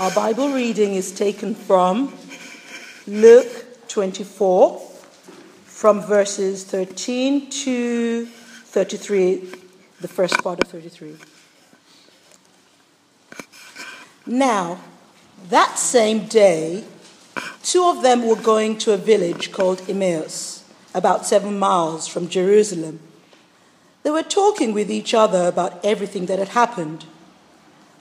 Our Bible reading is taken from Luke 24, from verses 13 to 33, the first part of 33. Now, that same day, two of them were going to a village called Emmaus, about seven miles from Jerusalem. They were talking with each other about everything that had happened.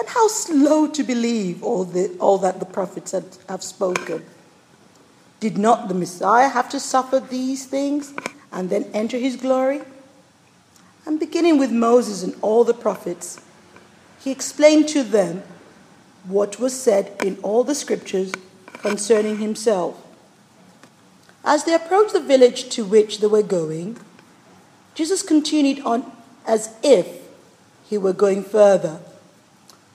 and how slow to believe all, the, all that the prophets had, have spoken. Did not the Messiah have to suffer these things and then enter his glory? And beginning with Moses and all the prophets, he explained to them what was said in all the scriptures concerning himself. As they approached the village to which they were going, Jesus continued on as if he were going further.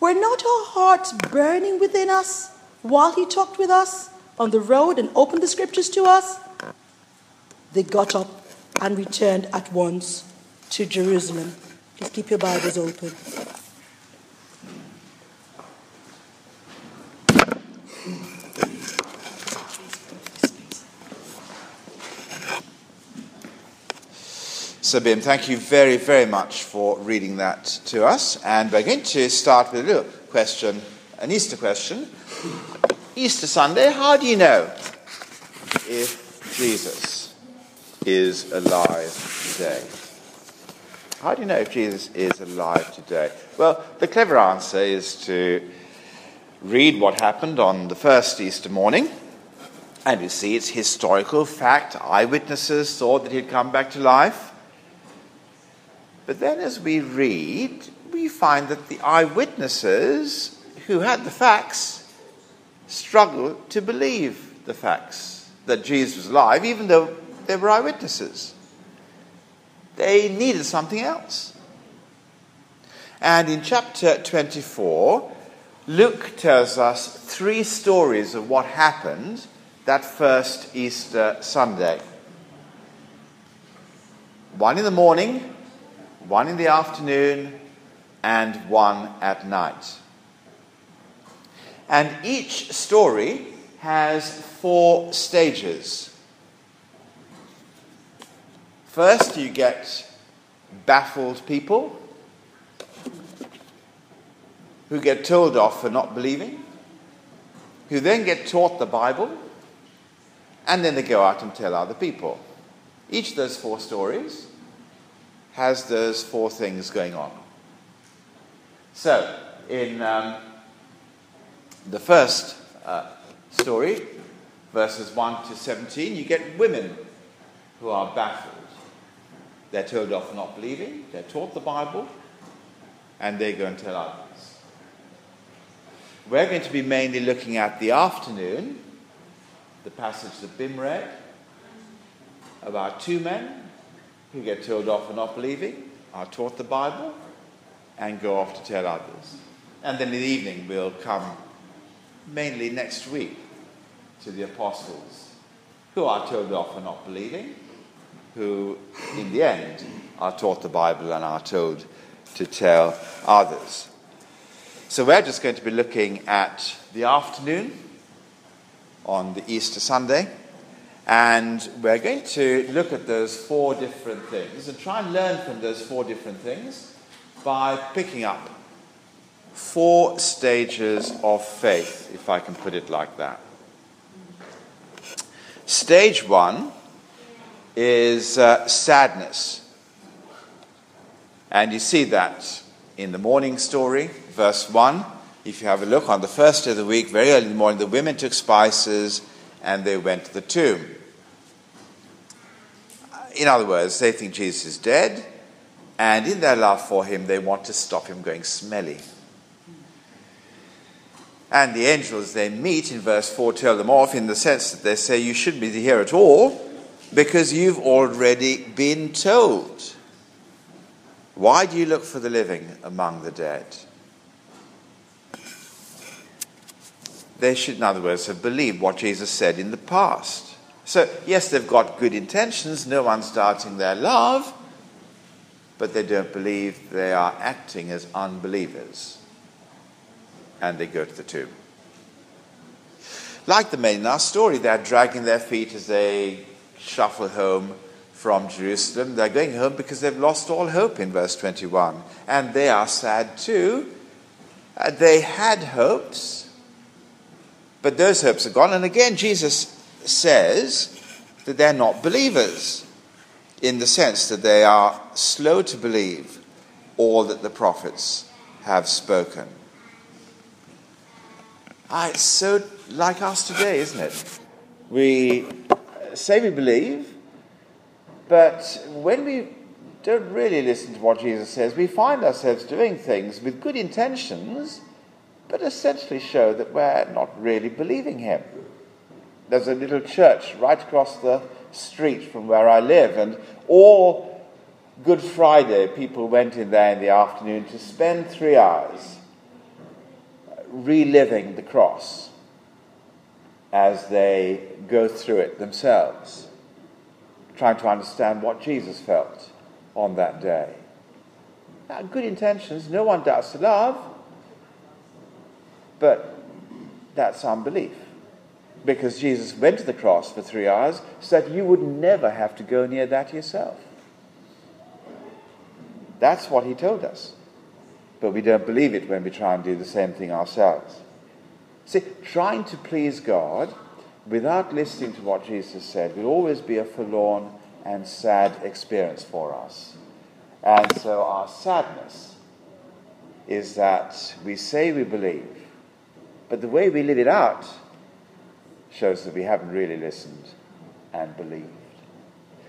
Were not our hearts burning within us while he talked with us on the road and opened the scriptures to us? They got up and returned at once to Jerusalem. Please keep your Bibles open. Sabim, thank you very, very much for reading that to us. And we're going to start with a little question, an Easter question. Easter Sunday, how do you know if Jesus is alive today? How do you know if Jesus is alive today? Well, the clever answer is to read what happened on the first Easter morning. And you see, it's historical fact. Eyewitnesses saw that he'd come back to life. But then as we read, we find that the eyewitnesses who had the facts struggled to believe the facts that Jesus was alive, even though they were eyewitnesses. They needed something else. And in chapter 24, Luke tells us three stories of what happened that first Easter Sunday. One in the morning, one in the afternoon, and one at night. And each story has four stages. First, you get baffled people who get told off for not believing, who then get taught the Bible, and then they go out and tell other people. Each of those four stories has those four things going on. So, in um, the first uh, story, verses 1 to 17, you get women who are baffled. They're told off not believing, they're taught the Bible, and they go and tell others. We're going to be mainly looking at the afternoon, the passage that Bim read, about two men who get told off for not believing, are taught the Bible, and go off to tell others. And then in the evening, we'll come mainly next week to the apostles who are told off for not believing, who in the end are taught the Bible and are told to tell others. So we're just going to be looking at the afternoon on the Easter Sunday. And we're going to look at those four different things and try and learn from those four different things by picking up four stages of faith, if I can put it like that. Stage one is uh, sadness. And you see that in the morning story, verse 1. If you have a look on the first day of the week, very early in the morning, the women took spices and they went to the tomb. In other words, they think Jesus is dead, and in their love for him, they want to stop him going smelly. And the angels they meet in verse 4 tell them off in the sense that they say, You shouldn't be here at all because you've already been told. Why do you look for the living among the dead? They should, in other words, have believed what Jesus said in the past. So, yes, they've got good intentions, no one's doubting their love, but they don't believe they are acting as unbelievers and they go to the tomb. Like the men in our story, they're dragging their feet as they shuffle home from Jerusalem. They're going home because they've lost all hope in verse 21. And they are sad too. Uh, they had hopes, but those hopes are gone. And again, Jesus says that they're not believers in the sense that they are slow to believe all that the prophets have spoken. Ah, it's so like us today, isn't it? We say we believe, but when we don't really listen to what Jesus says, we find ourselves doing things with good intentions, but essentially show that we're not really believing Him. There's a little church right across the street from where I live, and all Good Friday, people went in there in the afternoon to spend three hours reliving the cross as they go through it themselves, trying to understand what Jesus felt on that day. Now, good intentions, no one doubts the love, but that's unbelief. Because Jesus went to the cross for three hours so that you would never have to go near that yourself. That's what he told us but we don't believe it when we try and do the same thing ourselves. See, trying to please God without listening to what Jesus said will always be a forlorn and sad experience for us. And so our sadness is that we say we believe, but the way we live it out shows that we haven't really listened and believed.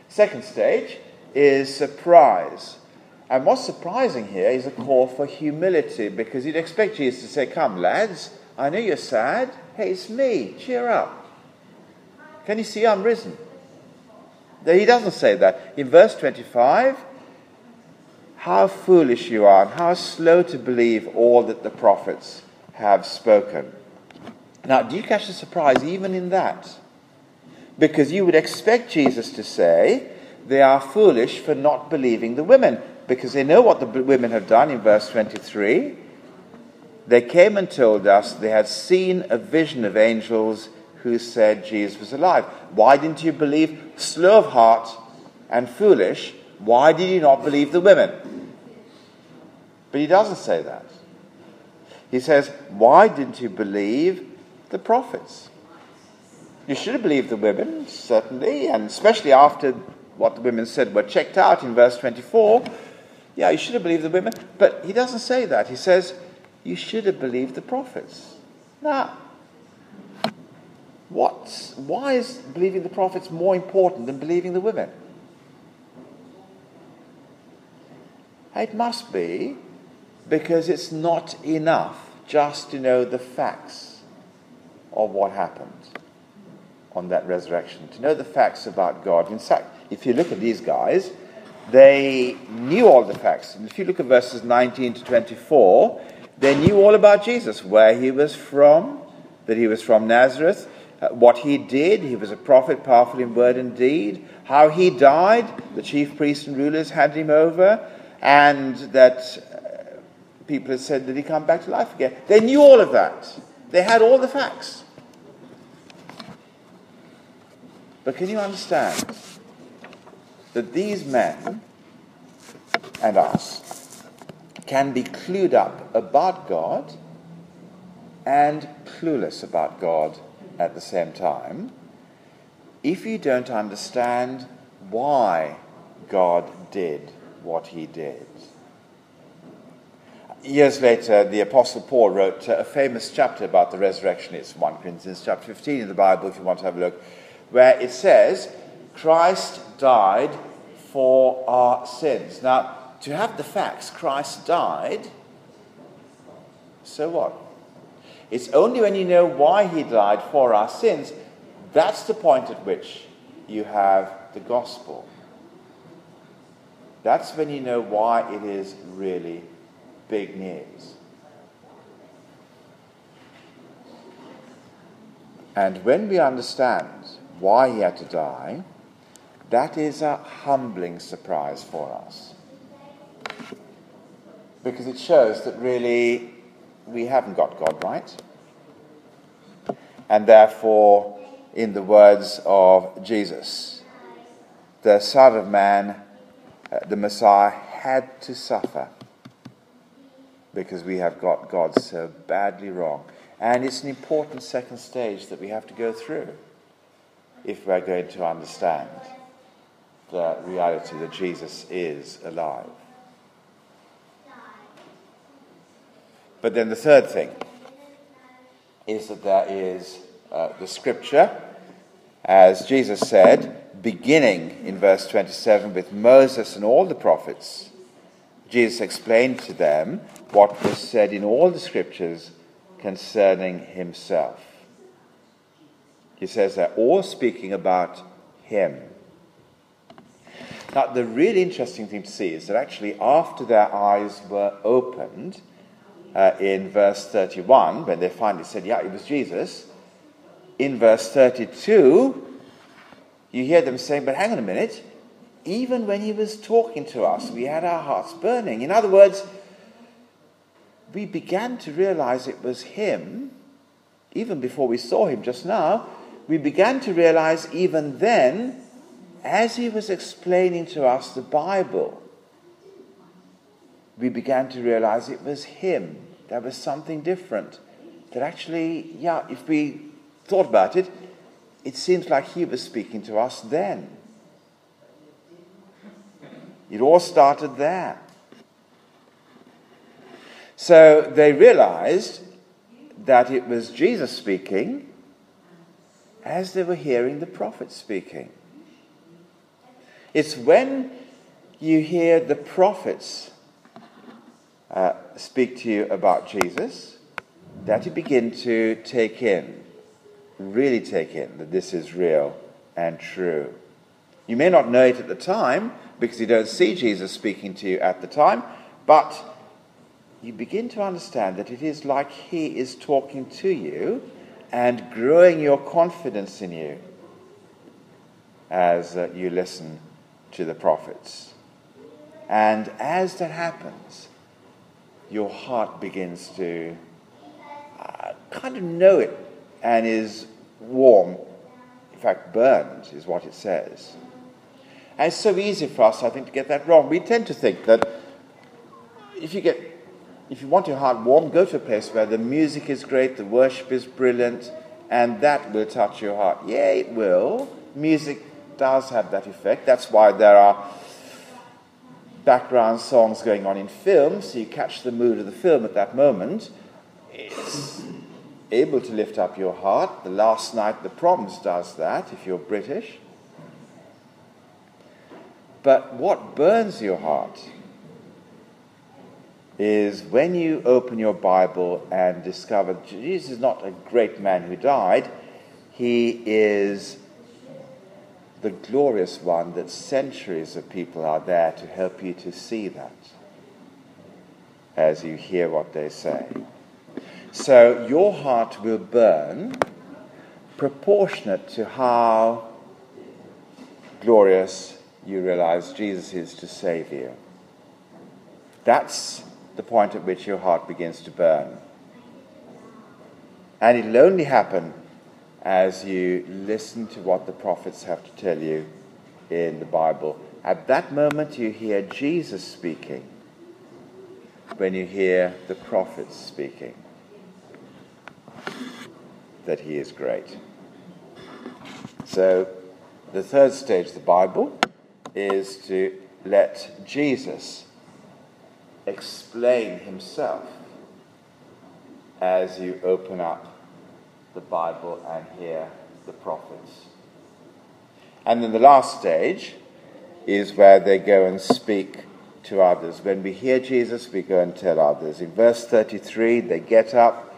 Second stage is surprise. And what's surprising here is a call for humility because you'd expect Jesus to say, Come, lads, I know you're sad. Hey, it's me. Cheer up. Can you see I'm risen? He doesn't say that. In verse 25, how foolish you are and how slow to believe all that the prophets have spoken. Now, do you catch the surprise even in that? Because you would expect Jesus to say, they are foolish for not believing the women because they know what the women have done in verse 23. They came and told us they had seen a vision of angels who said Jesus was alive. Why didn't you believe? Slow of heart and foolish. Why did you not believe the women? But he doesn't say that. He says, Why didn't you believe the prophets. You should have believed the women, certainly, and especially after what the women said were checked out in verse 24. Yeah, you should have believed the women, but he doesn't say that. He says, You should have believed the prophets. Now, what, why is believing the prophets more important than believing the women? It must be because it's not enough just to know the facts of what happened on that resurrection, to know the facts about God. In fact, if you look at these guys, they knew all the facts. And if you look at verses 19 to 24, they knew all about Jesus, where he was from, that he was from Nazareth, uh, what he did. He was a prophet, powerful in word and deed. How he died, the chief priests and rulers handed him over, and that uh, people had said that he come back to life again. They knew all of that. They had all the facts. But can you understand that these men and us can be clued up about God and clueless about God at the same time if you don't understand why God did what he did. Years later, the Apostle Paul wrote uh, a famous chapter about the resurrection. It's 1 Corinthians chapter 15 in the Bible, if you want to have a look, where it says, Christ died for our sins. Now, to have the facts, Christ died, so what? It's only when you know why he died for our sins, that's the point at which you have the gospel. That's when you know why it is really big news. And when we understand why he had to die, that is a humbling surprise for us. Because it shows that really we haven't got God right. And therefore, in the words of Jesus, the Son of Man, uh, the Messiah, had to suffer because we have got God so badly wrong. And it's an important second stage that we have to go through if we're going to understand the reality that Jesus is alive. But then the third thing is that there is uh, the scripture, as Jesus said, beginning in verse 27 with Moses and all the prophets. Jesus explained to them what was said in all the scriptures concerning himself. He says they're all speaking about him. Now, the really interesting thing to see is that actually, after their eyes were opened, uh, in verse 31, when they finally said, Yeah, it was Jesus, in verse 32, you hear them saying, But hang on a minute, even when he was talking to us, we had our hearts burning. In other words, we began to realize it was him, even before we saw him just now. We began to realize even then as he was explaining to us the Bible, we began to realize it was him. There was something different. That actually, yeah, if we thought about it, it seems like he was speaking to us then. It all started there. So they realized that it was Jesus speaking as they were hearing the prophet speaking. It's when you hear the prophets uh, speak to you about Jesus that you begin to take in, really take in that this is real and true. You may not know it at the time because you don't see Jesus speaking to you at the time, but you begin to understand that it is like He is talking to you and growing your confidence in you as uh, you listen to the prophets. And as that happens, your heart begins to uh, kind of know it and is warm, in fact, burned, is what it says. And it's so easy for us, I think, to get that wrong. We tend to think that if you get if you want your heart warm, go to a place where the music is great, the worship is brilliant, and that will touch your heart. Yeah, it will. Music does have that effect. That's why there are background songs going on in films, so you catch the mood of the film at that moment. It's able to lift up your heart. The Last Night the Proms does that if you're British. But what burns your heart is when you open your Bible and discover Jesus is not a great man who died, he is the glorious one that centuries of people are there to help you to see that as you hear what they say. So your heart will burn proportionate to how glorious you realize Jesus is to save you. That's the point at which your heart begins to burn. And it'll only happen as you listen to what the prophets have to tell you in the Bible. At that moment, you hear Jesus speaking when you hear the prophets speaking that he is great. So, the third stage the Bible is to let Jesus explain himself as you open up the Bible and hear the prophets. And then the last stage is where they go and speak to others. When we hear Jesus, we go and tell others. In verse 33, they get up,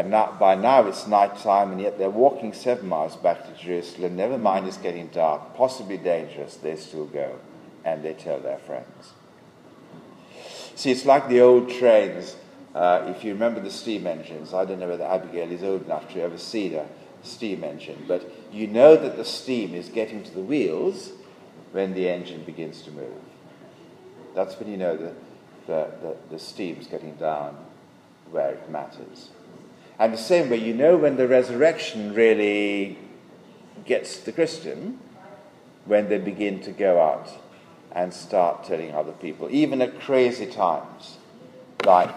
and by now it's night time, and yet they're walking seven miles back to Jerusalem. Never mind, it's getting dark, possibly dangerous. They still go, and they tell their friends. See, it's like the old trains. Uh, if you remember the steam engines, I don't know whether Abigail is old enough to ever see a steam engine, but you know that the steam is getting to the wheels when the engine begins to move. That's when you know that the, the, the getting down where it matters. And the same way, you know when the resurrection really gets the Christian, when they begin to go out and start telling other people, even at crazy times, like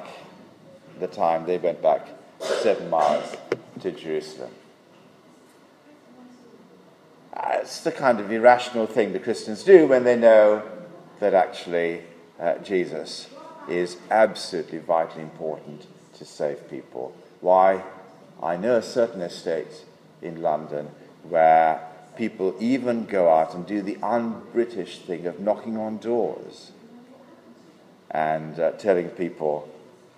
the time they went back seven miles to Jerusalem. It's the kind of irrational thing the Christians do when they know that actually uh, Jesus is absolutely vitally important to save people. Why? I know a certain estate in London where people even go out and do the un British thing of knocking on doors and uh, telling people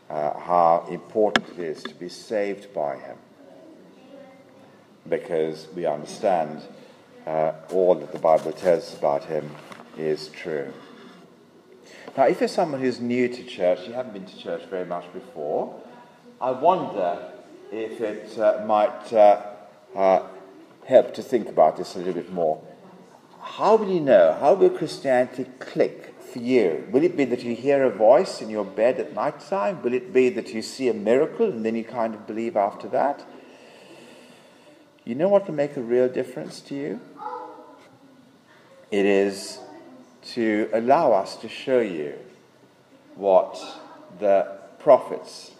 uh, how important it is to be saved by Him. Because we understand uh, all that the Bible tells about Him is true. Now, if you're someone who's new to church, you haven't been to church very much before, I wonder if it uh, might uh, uh, help to think about this a little bit more. How will you know? How will Christianity click for you? Will it be that you hear a voice in your bed at night time? Will it be that you see a miracle and then you kind of believe after that? You know what will make a real difference to you? It is to allow us to show you what the prophets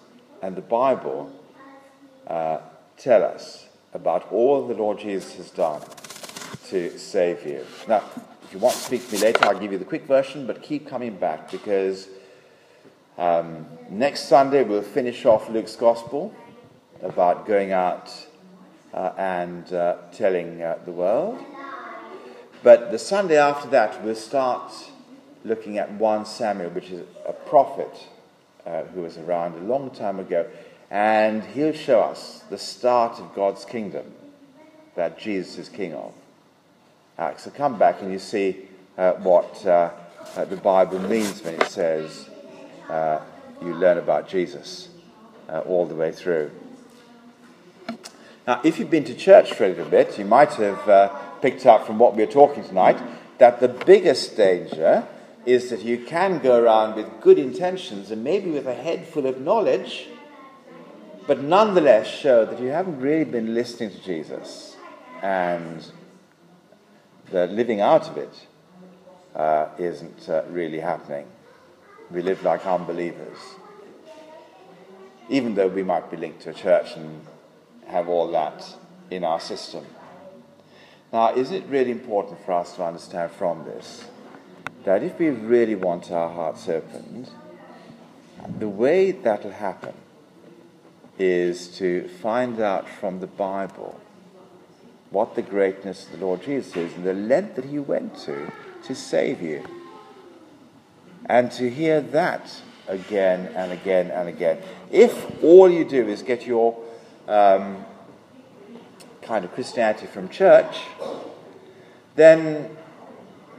and the Bible uh, tell us about all the Lord Jesus has done to save you. Now, if you want to speak to me later, I'll give you the quick version, but keep coming back because um, next Sunday we'll finish off Luke's Gospel about going out uh, and uh, telling uh, the world. But the Sunday after that, we'll start looking at 1 Samuel, which is a prophet uh, who was around a long time ago and he'll show us the start of God's kingdom that Jesus is king of. Uh, so come back and you see uh, what uh, uh the Bible means when it says uh, you learn about Jesus all the way through. Now, if you've been to church for a little bit, you might have picked up from what we're talking tonight that the biggest danger is that you can go around with good intentions and maybe with a head full of knowledge but nonetheless show that you haven't really been listening to Jesus and the living out of it uh, not uh, really happening. We live like unbelievers. Even though we might be linked to a church and have all that in our system. Now, is it really important for us to understand from this that if we really want our hearts opened, the way that will happen is to find out from the Bible what the greatness of the Lord Jesus is and the length that he went to to save you. And to hear that again and again and again. If all you do is get your um, kind of Christianity from church, then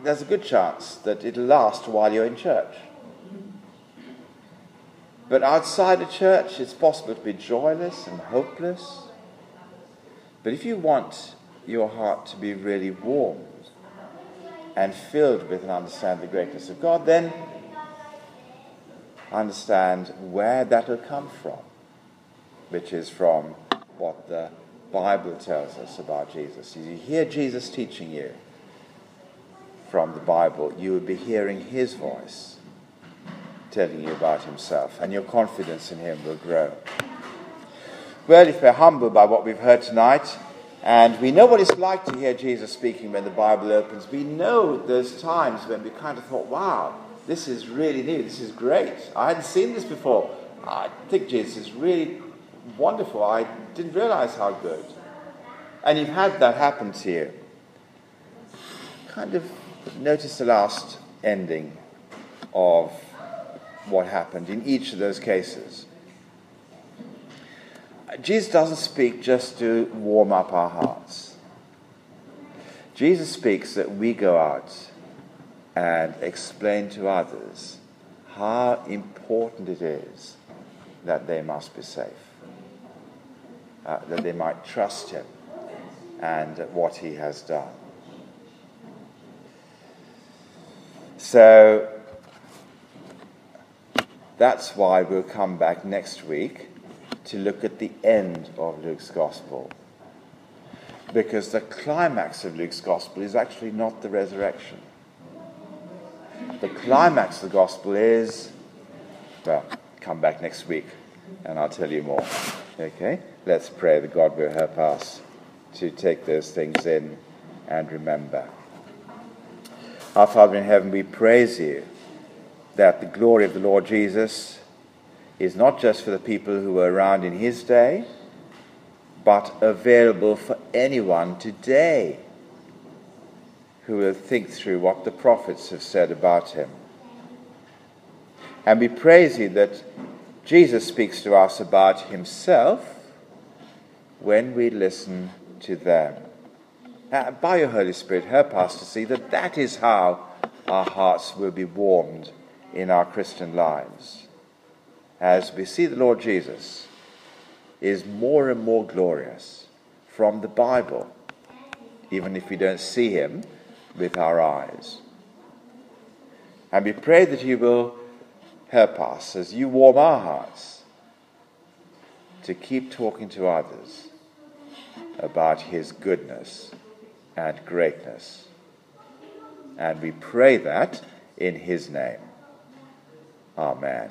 there's a good chance that it'll last while you're in church. But outside of church, it's possible to be joyless and hopeless. But if you want your heart to be really warmed and filled with and understand the greatness of God, then understand where that will come from, which is from what the Bible tells us about Jesus. You hear Jesus teaching you from the Bible, you will be hearing his voice telling you about himself, and your confidence in him will grow. Well, if we're humbled by what we've heard tonight, and we know what it's like to hear Jesus speaking when the Bible opens, we know those times when we kind of thought, wow, this is really new, this is great. I hadn't seen this before. I think Jesus is really wonderful. I didn't realize how good. And you've had that happen to you. Kind of notice the last ending of what happened in each of those cases. Jesus doesn't speak just to warm up our hearts. Jesus speaks that we go out and explain to others how important it is that they must be safe, uh, that they might trust Him and what He has done. So that's why we'll come back next week to look at the end of Luke's Gospel. Because the climax of Luke's Gospel is actually not the resurrection. The climax of the Gospel is, well, come back next week and I'll tell you more. Okay? Let's pray that God will help us to take those things in and remember. Our Father in heaven, we praise you that the glory of the Lord Jesus is not just for the people who were around in his day, but available for anyone today who will think through what the prophets have said about him. And we praise you that Jesus speaks to us about himself when we listen to them. Uh, by your Holy Spirit, help us to see that that is how our hearts will be warmed in our Christian lives. As we see the Lord Jesus is more and more glorious from the Bible, even if we don't see him with our eyes. And we pray that you will help us as you warm our hearts to keep talking to others about his goodness and greatness. And we pray that in his name. Amen.